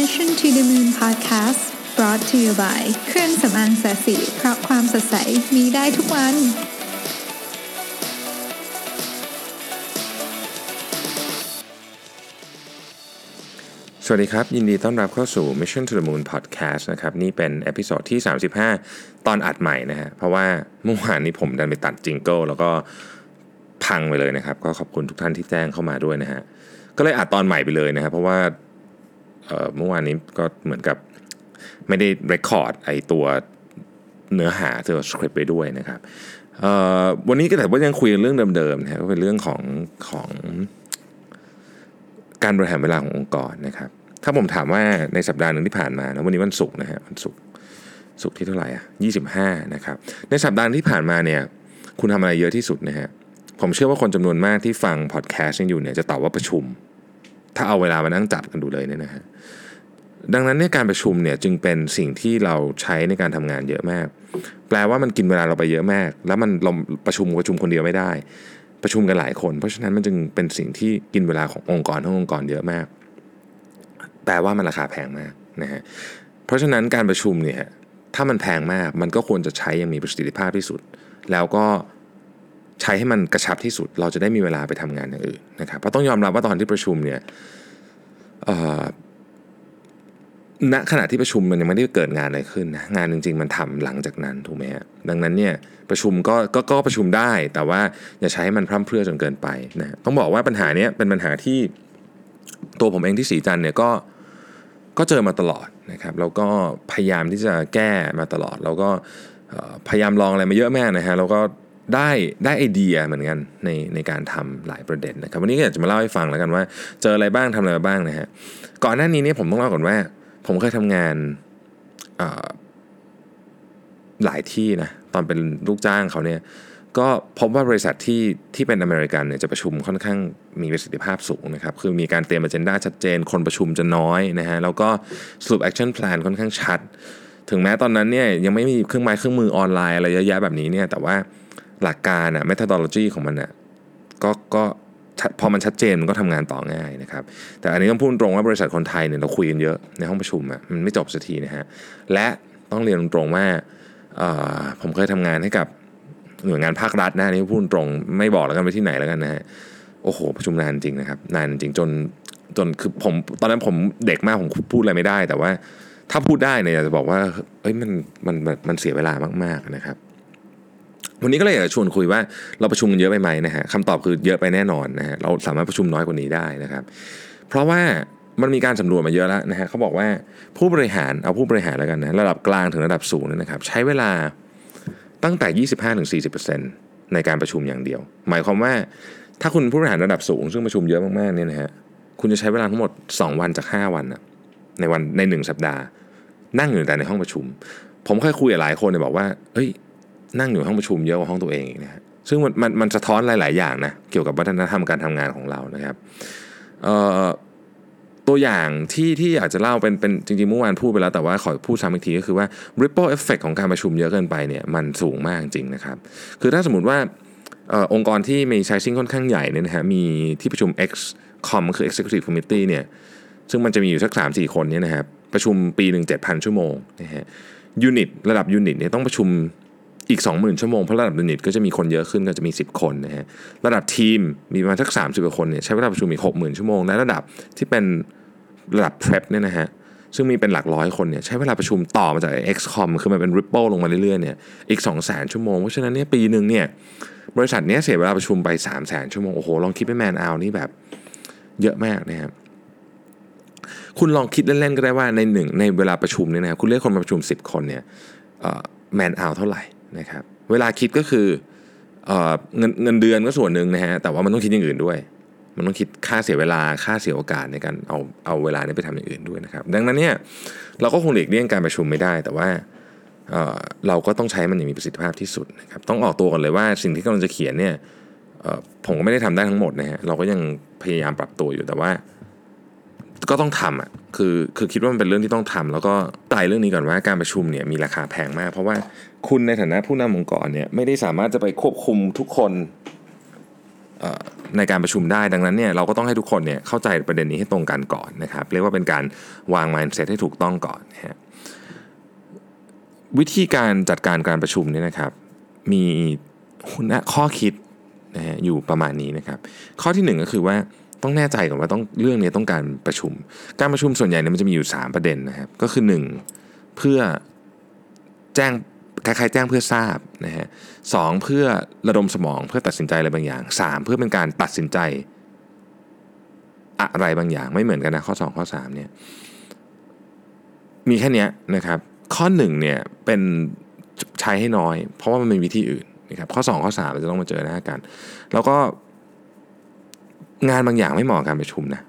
Mission to the Moon Podcast brought to you by เครื่องสำอาง Sasi เพราะความสดใสมีได้ทุกวัน สวัสดีครับ ยินดีต้อนรับเข้าสู่ Mission to the Moon Podcast นะครับ นี่เป็น episode ที่ 35 ตอนอัดใหม่นะฮะ เพราะว่าเมื่อวานนี้ผมดันไปตัด jingle แล้วก็พังไปเลยนะครับ ก็ขอบคุณทุกท่านที่แจ้งเข้ามาด้วยนะฮะ ก็เลยอัดตอนใหม่ไปเลยนะครับเพราะว่า เมื่อวานนี้ก็เหมือนกับไม่ได้เรคคอร์ดไอตัวเนื้อหาตัวสคริปต์ไปด้วยนะครับวันนี้ก็แต่ว่ายังคุยเรื่องเดิมๆนะฮะก็เป็นเรื่องของของการบริหารเวลาขององค์กรนะครับ ถ้าผมถามว่าในสัปดาห์หนึ่งที่ผ่านมานะวันนี้วันศุกร์นะฮะวันศุกร์ศุกร์ที่เท่าไหร่อะ25นะครับ ในสัปดาห์ที่ผ่านมาเนี่ย คุณทำอะไรเยอะที่สุดนะฮะผมเชื่อว่าคนจำนวนมากที่ฟังพอดแคสต์อยู่เนี่ยจะตอบว่าประชุม ถ้าเอาเวลามานั่งจับกันดูเลยเนี่ยนะฮะดังนั้นเนี่ยการประชุมเนี่ยจึงเป็นสิ่งที่เราใช้ในการทำงานเยอะมาก แปลว่ามันกินเวลาเราไปเยอะมาก แล้วมันเราประชุมประชุมคนเดียวไม่ได้ ประชุมกันหลายคน เพราะฉะนั้นมันจึงเป็นสิ่งที่กินเวลาขององค์กรทั้งองค์กรเยอะมาก แปลว่ามันราคาแพงมากนะฮะเพราะฉะนั้นการประชุมเนี่ยถ้ามันแพงมากมันก็ควรจะใช้อย่างมีประสิทธิภาพที่สุด แล้วก็ ใช้ให้มันกระชับที่สุด เราจะได้มีเวลาไปทำงานอย่างอื่นนะครับเพราะต้องยอมรับว่าตอนที่ประชุมเนี่ยณขณะที่ประชุมมันยังไม่ได้เกิดงานอะไรขึ้นนะงานจริง ๆ มันทำหลังจากนั้นถูกไหมฮะดังนั้นเนี่ยประชุมก็ก็ก็ประชุมได้ แต่ว่าอย่าใช้มันพร่ำเพรื่อจนเกินไปนะต้องบอกว่าปัญหานี้เป็นปัญหาที่ตัวผมเองที่สีจันเนี่ยก็ก็เจอมาตลอดนะครับแล้วก็พยายามที่จะแก้มาตลอด แล้วก็พยายามลองอะไรมาเยอะมากนะฮะแล้วก็ ได้ได้ไอเดียเหมือนกันในในการทำหลายประเด็นนะครับ วันนี้ก็อยากจะมาเล่าให้ฟังแล้วกันว่า เจออะไรบ้างทำอะไรบ้างนะฮะก่อนหน้านี้เนี่ยผมต้องเล่าก่อนว่า ผมเคยทำงานหลายที่นะตอนเป็นลูกจ้างเขาเนี่ยก็พบว่าบริษัทที่ที่เป็นอเมริกันเนี่ยจะประชุมค่อนข้างมีประสิทธิภาพสูงนะครับคือมีการเตรียม agenda ชัดเจน คนประชุมจะน้อยนะฮะแล้วก็สรุป action plan ค่อนข้างชัด ถึงแม้ตอนนั้นเนี่ยยังไม่มีเครื่องไม้เครื่องมือออนไลน์อะไรเยอะแยะแบบนี้เนี่ยแต่ว่า หลักการอะ methodology ของมันอะก็ก็พอมันชัดเจนมันก็ทำงานต่อง่ายนะครับ แต่อันนี้ต้องพูดตรงว่าบริษัทคนไทยเนี่ยเราคุยกันเยอะในห้องประชุมอะมันไม่จบสักทีนะฮะ และต้องเรียนตรงว่าผมเคยทำงานให้กับหน่วยงานภาครัฐนะนี่พูดตรงไม่บอกแล้วกันไปที่ไหนแล้วกันนะฮะโอ้โห ประชุมนานจริงนะครับ นานจริงจนจนคือผมตอนนั้นผมเด็กมากผมพูดอะไรไม่ได้ แต่ว่าถ้าพูดได้เนี่ยจะบอกว่าเอ้ยมันมันมันมันเสียเวลามากๆนะครับ วันนี้ก็เลยอยากชวนคุยว่าเราประชุมกันเยอะไปไหมนะฮะคำตอบคือเยอะไปแน่นอนนะฮะเราสามารถประชุมน้อยกว่านี้ได้นะครับ เพราะว่ามันมีการสำรวจมาเยอะแล้วนะฮะเขาบอกว่าผู้บริหารเอาผู้บริหารแล้วกันนะระดับกลางถึงระดับสูงนี่นะครับ ใช้เวลาตั้งแต่ 25-40%ในการประชุมอย่างเดียว หมายความว่าถ้าคุณผู้บริหารระดับสูง ซึ่งประชุมเยอะมากๆเนี่ยนะฮะคุณจะใช้เวลาทั้งหมด 2 วันจาก 5 วันนะในวันใน 1 สัปดาห์ นั่งอยู่แต่ในห้องประชุม ผมเคยคุยกับหลายคนเนี่ยบอกว่าเฮ้ย นั่งอยู่ห้องประชุมเยอะกว่าห้องตัวเองอีกนะซึ่งมันมันมันสะท้อนหลาย ๆ อย่างนะเกี่ยวกับวัฒนธรรมการทำงานของเรานะครับตัวอย่างที่ที่อยากจะเล่าเป็นเป็นจริงๆเมื่อวานพูดไปแล้วแต่ว่าขอพูดซ้ำอีกทีก็คือว่า ripple effect ของการประชุมเยอะเกินไปเนี่ยมันสูงมากจริงนะครับ คือถ้าสมมติว่าออองค์กรที่มี sizing ค่อนข้างใหญ่เนี่ยนะฮะมีที่ประชุม Excom คือ executive committee เนี่ยซึ่งมันจะมีอยู่สัก 3 4 คนเนี่ยนะครับประชุมปีหนึ่ง7,000 ชั่วโมงนะฮะ unit ระดับ unit เนี่ยต้องประชุม อีก 20,000 ชั่วโมงเพราะระดับ unit ก็จะมีคนเยอะขึ้นก็จะมี 10 คนนะฮะระดับทีมมีประมาณสัก30กว่าคนเนี่ยใช้เวลาประชุมอีก60,000 ชั่วโมงและระดับที่เป็นระดับ prep เนี่ยนะฮะซึ่งมีเป็นหลักร้อยคนเนี่ยใช้เวลาประชุมต่อมาจาก XCOM คือมันเป็น Ripple ลงมาเรื่อยๆเนี่ยอีก 2 0 0 0 0ชั่วโมง เพราะฉะนั้นเนี่ยปีหนึ่งเนี่ยบริษัทเนี้ยเสียเวลาประชุมไป 300,000 ชั่วโมง โอ้โห ลองคิดเป็นแมนเอานี่แบบเยอะมากนะครับคุณลองคิดเล่นๆก็ได้ว่าในหนึ่งในเวลาประชุมเนี่ยนะคุณเรียกคนมาประชุม 10 คนเนี่ยแมนเอาเท่าไหร่ นะครับเวลาคิดก็คือเงินเงินเดือนก็ส่วนหนึ่งนะฮะแต่ว่ามันต้องคิดอย่างอื่นด้วย มันต้องคิดค่าเสียเวลาค่าเสียโอกาสในการเอาเอาเวลานี้ไปทำอย่างอื่นด้วยนะครับดังนั้นเนี่ยเราก็คงหลีกเลี่ยงการประชุมไม่ได้ แต่ว่าเราก็ต้องใช้มันอย่างมีประสิทธิภาพที่สุดนะครับต้องออกตัวกันเลยว่าสิ่งที่กำลังจะเขียนเนี่ยผมก็ไม่ได้ทำได้ทั้งหมดนะฮะเราก็ยังพยายามปรับตัวอยู่แต่ว่า ก็ต้องทำอะคือคือคิดว่ามันเป็นเรื่องที่ต้องทำแล้วก็ไต่เรื่องนี้ก่อนว่าการประชุมเนี่ยมีราคาแพงมาก เพราะว่าคุณในฐานะผู้นำองค์กรเนี่ยไม่ได้สามารถจะไปควบคุมทุกคนเอ่อในการประชุมได้ดังนั้นเนี่ยเราก็ต้องให้ทุกคนเนี่ยเข้าใจประเด็นนี้ให้ตรงกันก่อนนะครับ เรียกว่าเป็นการวาง mindset ให้ถูกต้องก่อนนะฮะวิธีการจัดการการประชุมเนี่ยนะครับ มีข้อคิดนะฮะอยู่ประมาณนี้นะครับ ข้อที่หนึ่งก็คือว่า ต้องแน่ใจก่อนว่าต้องเรื่องนี้ต้องการประชุม การประชุมส่วนใหญ่เนี่ยมันจะมีอยู่ 3 ประเด็นนะครับ ก็คือ 1 เพื่อแจ้งคล้ายๆแจ้งเพื่อทราบนะฮะสองเพื่อระดมสมองเพื่อตัดสินใจอะไรบางอย่าง 3 เพื่อเป็นการตัดสินใจอะไรบางอย่างไม่เหมือนกันนะข้อ 2 ข้อ3เนี่ยมีแค่นี้นะครับ ข้อ1เนี่ยเป็นใช้ให้น้อย เพราะว่ามันมีวิธีอื่นนะครับข้อ 2 ข้อ3เราจะต้องมาเจอหน้ากัน แล้วก็ งานบางอย่างไม่เหมาะกับการประชุมนะ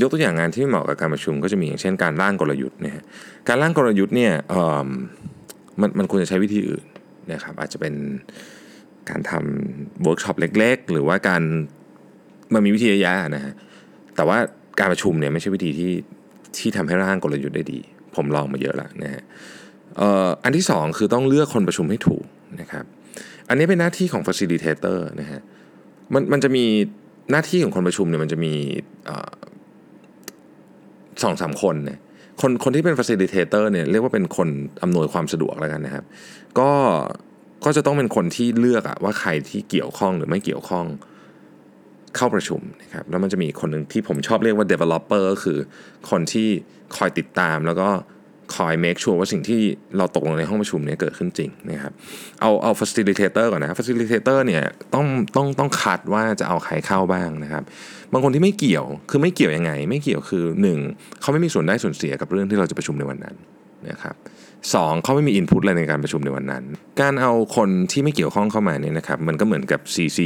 ยกตัวอย่างงานที่ไม่เหมาะกับการประชุม ก็จะมีอย่างเช่นการร่างกลยุทธ์นะฮะการร่างกลยุทธ์เนี่ยมันมันควรจะใช้วิธีอื่นนะครับอาจจะเป็นการทำเวิร์กช็อปเล็ก ๆ หรือว่าการมันมีวิธีเยอะนะฮะแต่ว่าการประชุมเนี่ยไม่ใช่วิธีที่ที่ทำให้ร่างกลยุทธ์ได้ดี ผมลองมาเยอะแล้วนะฮะอันที่ 2 คือต้องเลือกคนประชุมให้ถูกนะครับอันนี้เป็นหน้าที่ของ facilitator นะฮะมันมันจะมี หน้าที่ของคนประชุมเนี่ยมันจะมีสองสามคนเนี่ยคนคนที่เป็น facilitator เนี่ยเรียกว่าเป็นคนอำนวยความสะดวกแล้วกันนะครับ ก็ก็จะต้องเป็นคนที่เลือกอะว่าใครที่เกี่ยวข้องหรือไม่เกี่ยวข้องเข้าประชุมนะครับแล้วมันจะมีคนหนึ่งที่ผมชอบเรียกว่า developer ก็คือคนที่คอยติดตามแล้วก็ คอย make sure ว่าสิ่งที่เราตกลงในห้องประชุมนี้เกิดขึ้นจริงนะครับเอาเอา facilitator ก่อนนะ facilitator เนี่ยต้องต้องต้องคัดว่าจะเอาใครเข้าบ้างนะครับ บางคนที่ไม่เกี่ยวคือไม่เกี่ยวยังไง ไม่เกี่ยวคือ 1 เขาไม่มีส่วนได้ส่วนเสียกับเรื่องที่เราจะประชุมในวันนั้นนะครับสองเขาไม่มีอินพุตอะไรในการประชุมในวันนั้น การเอาคนที่ไม่เกี่ยวข้องเข้ามาเนี่ยนะครับมันก็เหมือนกับ CC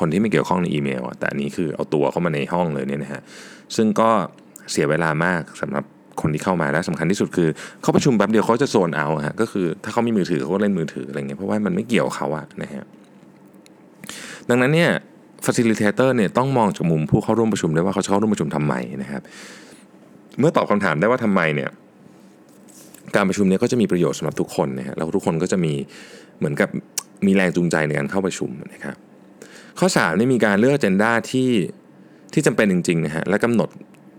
คนที่ไม่เกี่ยวข้องในอีเมลแต่อันนี้คือเอาตัวเข้ามาในห้องเลยเนี่ยนะฮะซึ่งก็เสียเวลามากสำหรับ คนที่เข้ามาและสำคัญที่สุดคือเขาประชุมแป๊บเดียวเขาจะโซนเอาฮะก็คือถ้าเขามีมือถือเขาก็เล่นมือถืออะไรเงี้ยเพราะว่ามันไม่เกี่ยวเขาอะนะฮะดังนั้นเนี่ย facilitator เนี่ยต้องมองจากมุมผู้เข้าร่วมประชุมด้วยว่าเขาเข้าร่วมประชุมทำไมนะครับ เมื่อตอบคำถามได้ว่าทำไมเนี่ยการประชุมเนี่ยก็จะมีประโยชน์สำหรับทุกคนนะฮะแล้วทุกคนก็จะมีเหมือนกับมีแรงจูงใจในการเข้าประชุมนะครับข้อ3นี่มีการเลือกเจนด้าที่ที่จำเป็นจริงๆนะฮะและกำหนด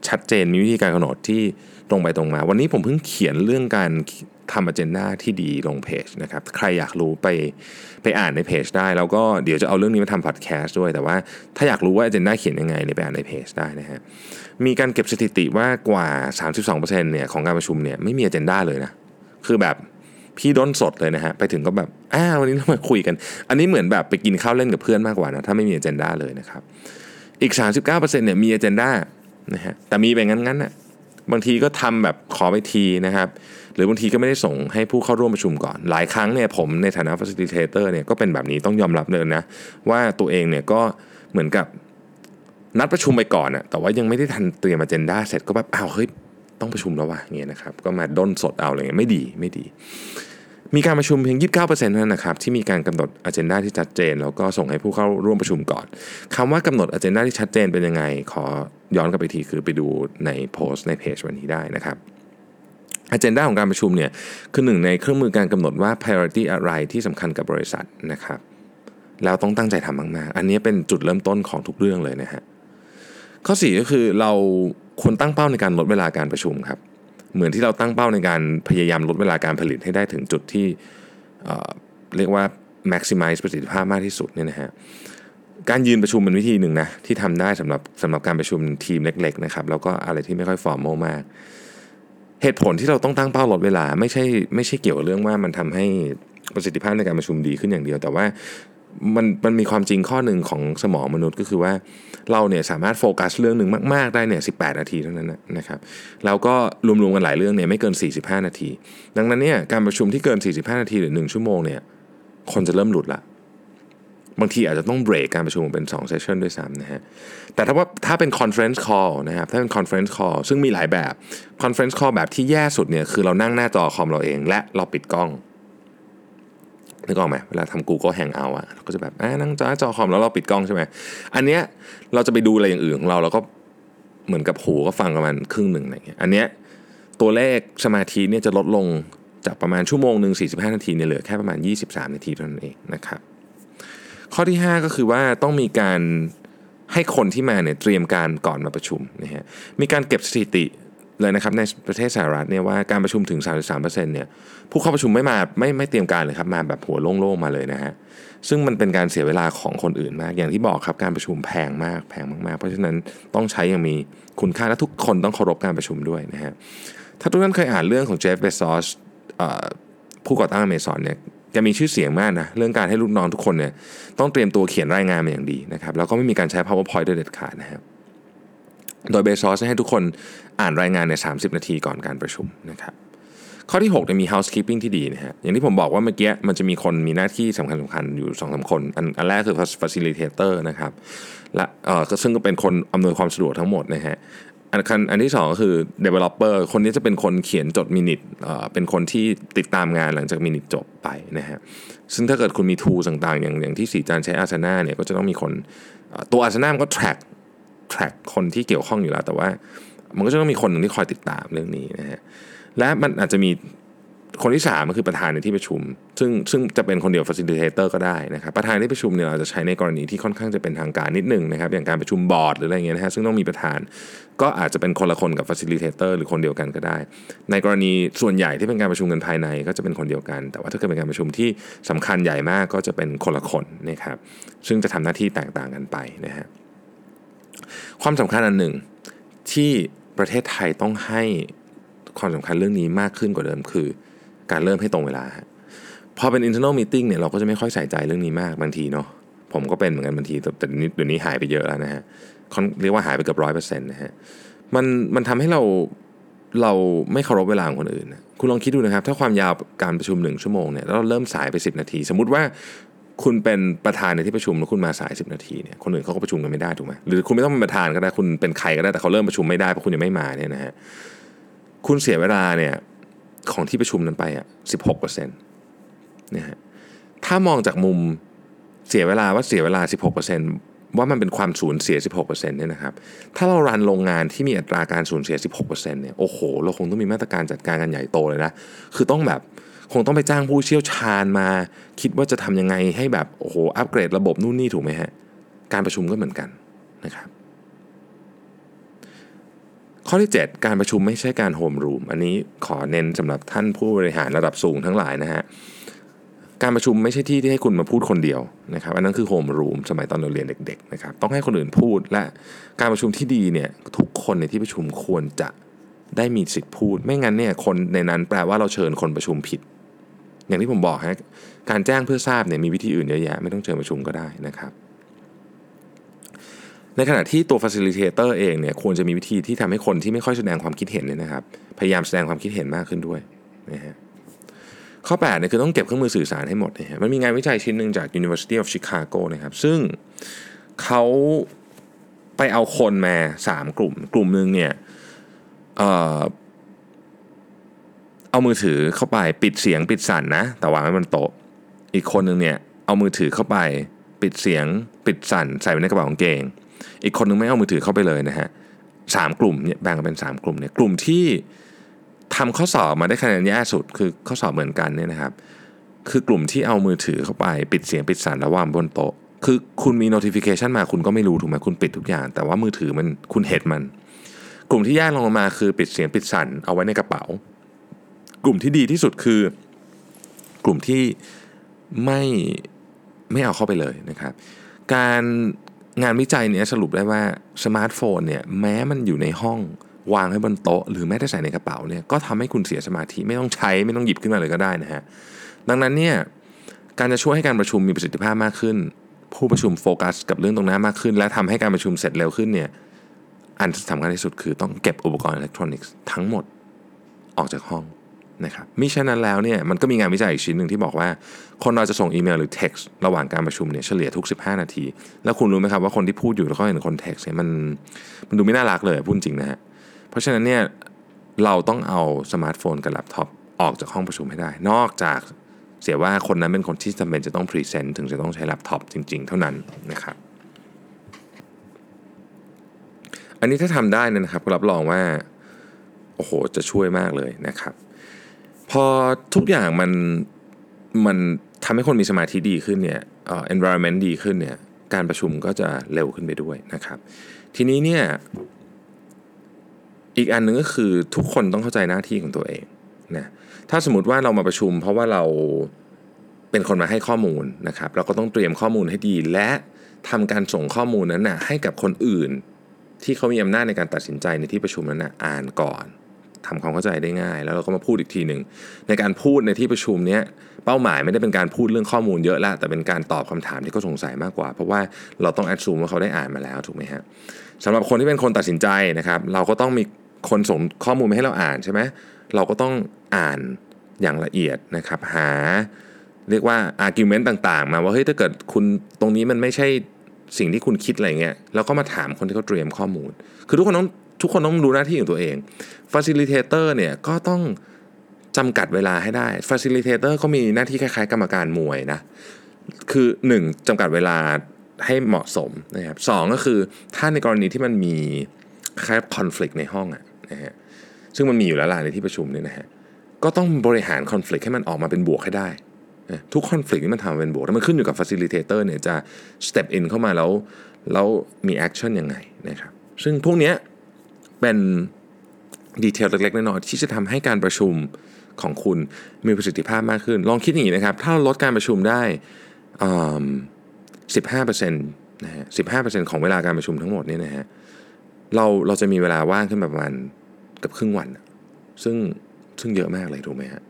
ชัดเจนมีวิธีการกำหนดที่ตรงไปตรงมา วันนี้ผมเพิ่งเขียนเรื่องการทำอเจนดาที่ดีลงเพจนะครับใครอยากรู้ไปไปอ่านในเพจได้ แล้วก็เดี๋ยวจะเอาเรื่องนี้มาทำพอดแคสต์ด้วย แต่ว่าถ้าอยากรู้ว่าอเจนดาเขียนยังไงเนี่ยไปอ่านในเพจได้นะฮะมีการเก็บสถิติว่ากว่า 32%เนี่ยของการประชุมเนี่ยไม่มีอเจนดาเลยนะคือแบบพี่ด้นสดเลยนะฮะไปถึงก็แบบอ้าวันนี้เรามาคุยกัน อันนี้เหมือนแบบไปกินข้าวเล่นกับเพื่อนมากกว่านะถ้าไม่มีอเจนดาเลยนะครับอีก 39%เนี่ยมีอเจนดา นะฮะแต่มีไปงั้นๆนะ่ะบางทีก็ทำแบบขอไปทีนะครับ หรือบางทีก็ไม่ได้ส่งให้ผู้เข้าร่วมประชุมก่อน หลายครั้งเนี่ยผมในฐานะ facilitator เนี่ยก็เป็นแบบนี้ต้องยอมรับเลยนะ ว่าตัวเองเนี่ยก็เหมือนกับนัดประชุมไปก่อนอะแต่ว่ายังไม่ได้ทันเตรียมอเจนดาเสร็จก็แบบอ้าวเฮ้ยต้องประชุมแล้วว่ะเงี้ยนะครับ ก็มาด้นสดเอาอะไรเงี้ยไม่ดีไม่ดี มีการประชุมเพียง 29%เท่านั้นนะครับที่มีการกำหนดอันเจนดาที่ชัดเจน แล้วก็ส่งให้ผู้เข้าร่วมประชุมก่อนคำว่ากำหนดอันเจนดาที่ชัดเจนเป็นยังไง ขอย้อนกลับไปทีคือไปดูในโพสต์ในเพจวันนี้ได้นะครับอันเจนดาของการประชุมเนี่ยคือหนึ่งในเครื่องมือการกำหนดว่า priority อะไรที่สำคัญกับบริษัทนะครับแล้วต้องตั้งใจทำมากๆ อันนี้เป็นจุดเริ่มต้นของทุกเรื่องเลยนะฮะข้อ 4 ก็คือเราควรตั้งเป้าในการลดเวลาการประชุมครับ เหมือนที่เราตั้งเป้าในการพยายามลดเวลาการผลิตให้ได้ถึงจุดที่เรียกว่า maximize ประสิทธิภาพมากที่สุดเนี่ยนะฮะการยืนประชุมเป็นวิธีหนึ่งนะที่ทำได้สำหรับสำหรับการประชุมทีมเล็กๆนะครับแล้วก็อะไรที่ไม่ค่อยฟอร์มอลมาก เหตุผลที่เราต้องตั้งเป้าลดเวลา ไม่ใช่ไม่ใช่เกี่ยวกับเรื่องว่ามันทำให้ประสิทธิภาพในการประชุมดีขึ้นอย่างเดียว แต่ว่า มันมันมีความจริงข้อหนึ่งของสมองมนุษย์ก็คือว่าเราเนี่ยสามารถโฟกัสเรื่องหนึ่งมาก ๆ ได้เนี่ยสินาทีเท่านั้นนะครับแล้วก็รวมๆกันหลายเรื่องเนี่ยไม่เกิน 45 นาที ดังนั้นเนี่ยการประชุมที่เกิน 45 นาทีหรือ 1 ชั่วโมงเนี่ยคนจะเริ่มหลุดละบางทีอาจจะต้องเบรกการประชุมเป็น2 session ด้วยซ้ำนะฮะแต่ถ้าว่าถ้าเป็น conference call นะครับถ้าเป็น conference call ซึ่งมีหลายแบบ conference call แบบที่แย่สุดเนี่ยคือเรานั่งหน้าจอคอมเราเอง และเราปิดกล้อง นึกออกไหมเวลาทำ Google Hangout อะเราก็จะแบบนั่งจอจอคอมแล้วเราปิดกล้องใช่ไหมอันเนี้ยเราจะไปดูอะไรอย่างอื่นของเราเราก็เหมือนกับหูก็ฟังประมาณครึ่งหนึ่งอะไรเงี้ยอันเนี้ยตัวเลขสมาธิเนี่ยจะลดลงจากประมาณชั่วโมงหนึ่ง45 นาทีเนี่ยเหลือแค่ประมาณ 23 นาทีเท่านั้นเองนะครับข้อที่ 5 ก็คือว่าต้องมีการให้คนที่มาเนี่ยเตรียมการก่อนมาประชุมนะฮะมีการเก็บสถิติ เลยนะครับในประเทศสหรัฐเนี่ยว่าการประชุมถึง 33%เนี่ยผู้เข้าประชุมไม่มาไม่ไม่เตรียมการเลยครับมาแบบหัวโล่งๆมาเลยนะฮะซึ่งมันเป็นการเสียเวลาของคนอื่นมาก อย่างที่บอกครับการประชุมแพงมากแพงมากๆ เพราะฉะนั้นต้องใช้อย่างมีคุณค่าและทุกคนต้องเคารพการประชุมด้วยนะฮะถ้าทุกท่านเคยอ่านเรื่องของเจฟเบซอสผู้ก่อตั้งอเมซอนเนี่ยแกมีชื่อเสียงมากนะเรื่องการให้ลูกน้องทุกคนเนี่ยต้องเตรียมตัวเขียนรายงานมาอย่างดีนะครับแล้วก็ไม่มีการใช้ powerpoint โดยเด็ดขาดนะครับ โดยเบซอสให้ทุกคนอ่านรายงานใน 30 นาทีก่อนการประชุมนะครับข้อที่6เนี่ยมี housekeeping ที่ดีนะฮะอย่างที่ผมบอกว่าเมื่อกี้มันจะมีคนมีหน้าที่สำคัญสำคัญอยู่2อสคน อันอันแรกคือ facilitator นะครับและเอ่อซึ่งก็เป็นคนอำนวยความสะดวกทั้งหมดนะฮะอันอันที่ 2 ก็คือ developer คนนี้จะเป็นคนเขียนจดมินิทเป็นคนที่ติดตามงานหลังจากมินิทจบไปนะฮะซึ่งถ้าเกิดคุณมี tools ต่างๆ อย่างอย่างที่สีจานใช้ Asana เนี่ยก็จะต้องมีคนตัว Asana มันก็ track track คนที่เกี่ยวข้องอยู่แล้ว แต่ว่ามันก็จะต้องมีคนหนึ่งที่คอยติดตามเรื่องนี้นะฮะและมันอาจจะมีคนที่3ก็คือประธานในที่ประชุม ซึ่งซึ่งจะเป็นคนเดียว facilitator ก็ได้นะครับประธานที่ประชุมเนี่ยเราจะใช้ในกรณีที่ค่อนข้างจะเป็นทางการนิดนึงนะครับอย่างการประชุมบอร์ดหรืออะไรเงี้ยนะฮะซึ่งต้องมีประธาน ก็อาจจะเป็นคนละคนกับ facilitator หรือคนเดียวกันก็ได้ ในกรณีส่วนใหญ่ที่เป็นการประชุมกันภายในก็จะเป็นคนเดียวกัน แต่ว่าถ้าเกิดเป็นการประชุมที่สำคัญใหญ่มากก็จะเป็นคนละคนนะครับซึ่งจะทำหน้าที่แตกต่างกันไปนะฮะ ความสำคัญอันหนึ่งที่ประเทศไทยต้องให้ความสำคัญเรื่องนี้มากขึ้นกว่าเดิมคือ การเริ่มให้ตรงเวลา พอเป็น internal meeting เนี่ยเราก็จะไม่ค่อยใส่ใจเรื่องนี้มากบางทีเนาะผมก็เป็นเหมือนกันบางทีแต่เดี๋ยวนี้หายไปเยอะแล้วนะฮะเรียกว่าหายไปเกือบร้อยเปอร์เซ็นต์นะฮะมันมันทำให้เราเราไม่เคารพเวลาของคนอื่น คุณลองคิดดูนะครับ ถ้าความยาวการประชุมหนึ่งชั่วโมงเนี่ยแล้วเราเริ่มสายไป 10 นาที สมมุติว่า คุณเป็นประธานในที่ประชุมแล้วคุณมาสาย 10 นาทีเนี่ยคนอื่นเขาก็ประชุมกันไม่ได้ถูกไหมหรือคุณไม่ต้องเป็นประธานก็ได้คุณเป็นใครก็ได้แต่เขาเริ่มประชุมไม่ได้เพราะคุณยังไม่มาเนี่ยนะฮะคุณเสียเวลาเนี่ยของที่ประชุมนั้นไปอะสิบหกเปอร์เซ็นต์นะฮะถ้ามองจากมุมเสียเวลาว่าเสียเวลา 16%ว่ามันเป็นความสูญเสีย 16%เนี่ยนะครับ ถ้าเรารันโรงงานที่มีอัตราการสูญเสีย 16%เนี่ย โอ้โห เราคงต้องมีมาตรการจัดการกันใหญ่โตเลยนะ คือต้องแบบ คงต้องไปจ้างผู้เชี่ยวชาญมา คิดว่าจะทำยังไงให้แบบโอ้โหอัปเกรดระบบนู่นนี่ถูกไหมฮะการประชุมก็เหมือนกันนะครับข้อที่ 7 การประชุมไม่ใช่การโฮมรูมอันนี้ขอเน้นสำหรับท่านผู้บริหารระดับสูงทั้งหลายนะฮะการประชุมไม่ใช่ที่ที่ให้คุณมาพูดคนเดียวนะครับอันนั้นคือโฮมรูมสมัยตอนเราเรียนเด็กๆนะครับต้องให้คนอื่นพูดและการประชุมที่ดีเนี่ยทุกคนในที่ประชุมควรจะได้มีสิทธิ์พูด ไม่งั้นเนี่ยคนในนั้นแปลว่าเราเชิญคนประชุมผิด อย่างที่ผมบอกฮะการแจ้งเพื่อทราบเนี่ยมีวิธีอื่นเยอะแยะไม่ต้องเชิญประชุมก็ได้นะครับในขณะที่ตัว facilitator เองเนี่ยควรจะมีวิธีที่ทำให้คนที่ไม่ค่อยแสดงความคิดเห็นเนี่ยนะครับพยายามแสดงความคิดเห็นมากขึ้นด้วยนะฮะข้อ8เนี่ยคือต้องเก็บเครื่องมือสื่อสารให้หมดนะฮะมันมีงานวิจัยชิ้นหนึ่งจาก University of Chicago นะครับซึ่งเขาไปเอาคนมา 3 กลุ่ม กลุ่มหนึ่งเนี่ย เอามือถือเข้าไปปิดเสียงปิดสั่นนะ แต่วางไว้บนโต๊ะ อีกคนหนึ่งเนี่ยเอามือถือเข้าไปปิดเสียงปิดสั่นใส่ไว้ในกระเป๋ากางเกง อีกคนนึงไม่เอามือถือเข้าไปเลยนะฮะสามกลุ่มเนี่ยแบ่งเป็นสามกลุ่มเนี่ยกลุ่มที่ทำข้อสอบมาได้คะแนนแย่สุดคือข้อสอบเหมือนกันเนี่ยนะครับ คือกลุ่มที่เอามือถือเข้าไปปิดเสียงปิดสั่นแล้ววางบนโต๊ะคือคุณมี notification มาคุณก็ไม่รู้ถูกไหมคุณปิดทุกอย่าง แต่ว่ามือถือมันคุณเห็นมัน กลุ่มที่แย่ลงมาคือปิดเสียงปิดสั่นเอาไว้ในกระเป๋า กลุ่มที่ดีที่สุดคือกลุ่มที่ไม่ไม่เอาเข้าไปเลยนะครับ การงานวิจัยเนี้ยสรุปได้ว่าสมาร์ทโฟนเนี่ยแม้มันอยู่ในห้องวางให้บนโต๊ะ หรือแม้แต่ใส่ในกระเป๋าเนี่ยก็ทำให้คุณเสียสมาธิไม่ต้องใช้ไม่ต้องหยิบขึ้นมาเลยก็ได้นะฮะดังนั้นเนี่ยการจะช่วยให้การประชุมมีประสิทธิภาพมากขึ้น ผู้ประชุมโฟกัสกับเรื่องตรงนั้นมากขึ้น และทำให้การประชุมเสร็จเร็วขึ้นเนี่ยอันสำคัญที่สุดคือต้องเก็บอุปกรณ์อิเล็กทรอนิกส์ทั้งหมดออกจากห้อง นะครับมิฉะนั้นแล้วเนี่ยมันก็มีงานวิจัยอีกชิ้นหนึ่งที่บอกว่า คนเราจะส่งอีเมลหรือ text ระหว่างการประชุมเนี่ยเฉลี่ยทุก 15 นาที แล้วคุณรู้ไหมครับว่าคนที่พูดอยู่แล้วก็เห็นคน text เนี่ยมันมันดูไม่น่ารักเลยพูดจริงนะฮะเพราะฉะนั้นเนี่ยเราต้องเอาสมาร์ทโฟนกับแล็ปท็อปออกจากห้องประชุมให้ได้ นอกจากเสียว่าคนนั้นเป็นคนที่จำเป็นจะต้อง present ถึงจะต้องใช้แล็ปท็อปจริง ๆ เท่านั้นนะครับอันนี้ถ้าทำได้นะครับรับรองว่าโอ้โหจะช่วยมากเลยนะครับ พอทุกอย่างมันมันทำให้คนมีสมาธิดีขึ้นเนี่ยเอ่อ environment ดีขึ้นเนี่ยการประชุมก็จะเร็วขึ้นไปด้วยนะครับ ทีนี้เนี่ยอีกอันหนึ่งก็คือทุกคนต้องเข้าใจหน้าที่ของตัวเองนะถ้าสมมติว่าเรามาประชุม เพราะว่าเราเป็นคนมาให้ข้อมูลนะครับ เราก็ต้องเตรียมข้อมูลให้ดี และทำการส่งข้อมูลนั้นนะให้กับคนอื่น ที่เขามีอำนาจในการตัดสินใจในที่ประชุมนั้นนะอ่านก่อน ทำความเข้าใจได้ง่าย แล้วเราก็มาพูดอีกทีหนึ่งในการพูดในที่ประชุมเนี้ยเป้าหมายไม่ได้เป็นการพูดเรื่องข้อมูลเยอะละแต่เป็นการตอบคำถามที่เขาสงสัยมากกว่า เพราะว่าเราต้องแอดซูมว่าเขาได้อ่านมาแล้วถูกไหมฮะสำหรับคนที่เป็นคนตัดสินใจนะครับ เราก็ต้องมีคนส่งข้อมูลมาให้เราอ่านใช่ไหมเราก็ต้องอ่านอย่างละเอียดนะครับ หาเรียกว่า argument ต่างๆ มาว่าเฮ้ยถ้าเกิดคุณตรงนี้มันไม่ใช่สิ่งที่คุณคิดอะไรเงี้ยเราก็มาถามคนที่เขาเตรียมข้อมูล คือทุกคนต้อง ทุกคนต้องรู้หน้าที่ของตัวเอง facilitator เนี่ยก็ต้องจำกัดเวลาให้ได้ facilitator ก็มีหน้าที่คล้ายๆ กรรมการมวยนะ คือ 1จำกัดเวลาให้เหมาะสมนะครับสก็คือถ้าในกรณีที่มันมีคล้ายคอน FLICT ในห้องอะนะฮะซึ่งมันมีอยู่แล้วล่ะในที่ประชุมเนี่ยนะฮะก็ต้องบริหารคอน FLICT ให้มันออกมาเป็นบวกให้ได้ทุกคอน FLICT ที่มันทำเป็นบวกแล้วมันขึ้นอยู่กับ facilitator เนี่ยจะ step in เข้ามาแล้วแล้วมี action ยังไงนะครับซึ่งพวกเนี้ย เป็นดีเทลเล็กๆน้อยๆที่จะทำให้การประชุมของคุณมีประสิทธิภาพมากขึ้น ลองคิดอย่างนี้นะครับ ถ้าลดการประชุมได้สิบห้าเปอร์เซ็นต์นะฮะสิบห้าเปอร์เซ็นต์ของเวลาการประชุมทั้งหมดนี่นะฮะเราเราจะมีเวลาว่างขึ้นประมาณกับครึ่งวัน ซึ่งซึ่งเยอะมากเลยถูกไหมฮะ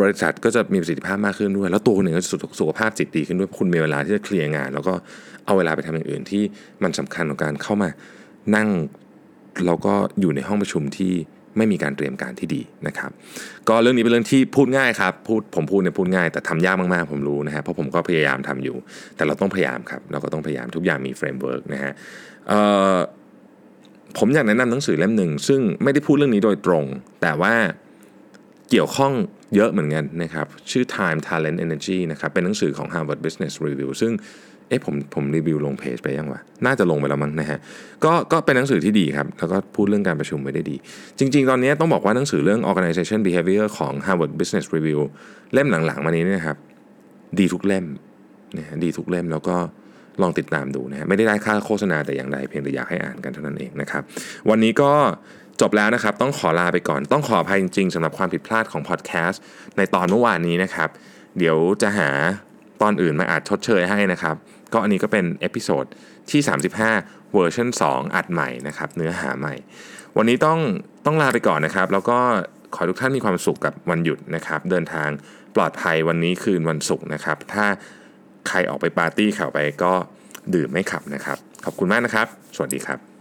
บริษัทก็จะมีประสิทธิภาพมากขึ้นด้วย แล้วตัวคุณเองก็จะสุขภาพจิตดีขึ้นด้วยคุณมีเวลาที่จะเคลียร์งาน แล้วก็เอาเวลาไปทำอย่างอื่นที่มันสำคัญของการเข้ามา นั่งแล้วก็อยู่ในห้องประชุมที่ไม่มีการเตรียมการที่ดีนะครับ ก็เรื่องนี้เป็นเรื่องที่พูดง่ายครับพูดผมพูดเนี่ยพูดง่าย แต่ทำยากมากๆผมรู้นะฮะเพราะผมก็พยายามทำอยู่ แต่เราต้องพยายามครับ เราก็ต้องพยายามทุกอย่างมี framework นะฮะผมอยากแนะนำหนังสือเล่มหนึ่ง ซึ่งไม่ได้พูดเรื่องนี้โดยตรง แต่ว่าเกี่ยวข้องเยอะเหมือนกันนะครับ ชื่อ Time Talent Energy นะครับเป็นหนังสือของ Harvard Business Review ซึ่ง เอ๊ะผมผมรีวิวลงเพจไปยังวะน่าจะลงไปแล้วมั้งนะฮะก็ก็เป็นหนังสือที่ดีครับแล้วก็พูดเรื่องการประชุมไว้ได้ดี จริง ๆ ตอนนี้ต้องบอกว่าหนังสือเรื่อง organization behavior ของ Harvard Business Review เล่มหลัง ๆ มานี้นะครับดีทุกเล่มนะฮะดีทุกเล่มแล้วก็ลองติดตามดูนะฮะไม่ได้ได้ค่าโฆษณาแต่อย่างใดเพียงแต่อยากให้อ่านกันเท่านั้นเองนะครับ วันนี้ก็จบแล้วนะครับ ต้องขอลาไปก่อน ต้องขออภัยจริงๆสำหรับความผิดพลาดของพอดแคสต์ในตอนเมื่อวานนี้นะครับ เดี๋ยวจะหา ตอนอื่นมาอาจชดเชยให้นะครับ ก็อันนี้ก็เป็น episode ที่ 35 เวอร์ชัน2 อัดใหม่นะครับ เนื้อหาใหม่ วันนี้ต้องต้องลาไปก่อนนะครับ แล้วก็ขอทุกท่านมีความสุขกับวันหยุดนะครับ เดินทางปลอดภัยวันนี้คืนวันศุกร์นะครับ ถ้าใครออกไปปาร์ตี้ข่าวไปก็ดื่มไม่ขับนะครับ ขอบคุณมากนะครับ สวัสดีครับ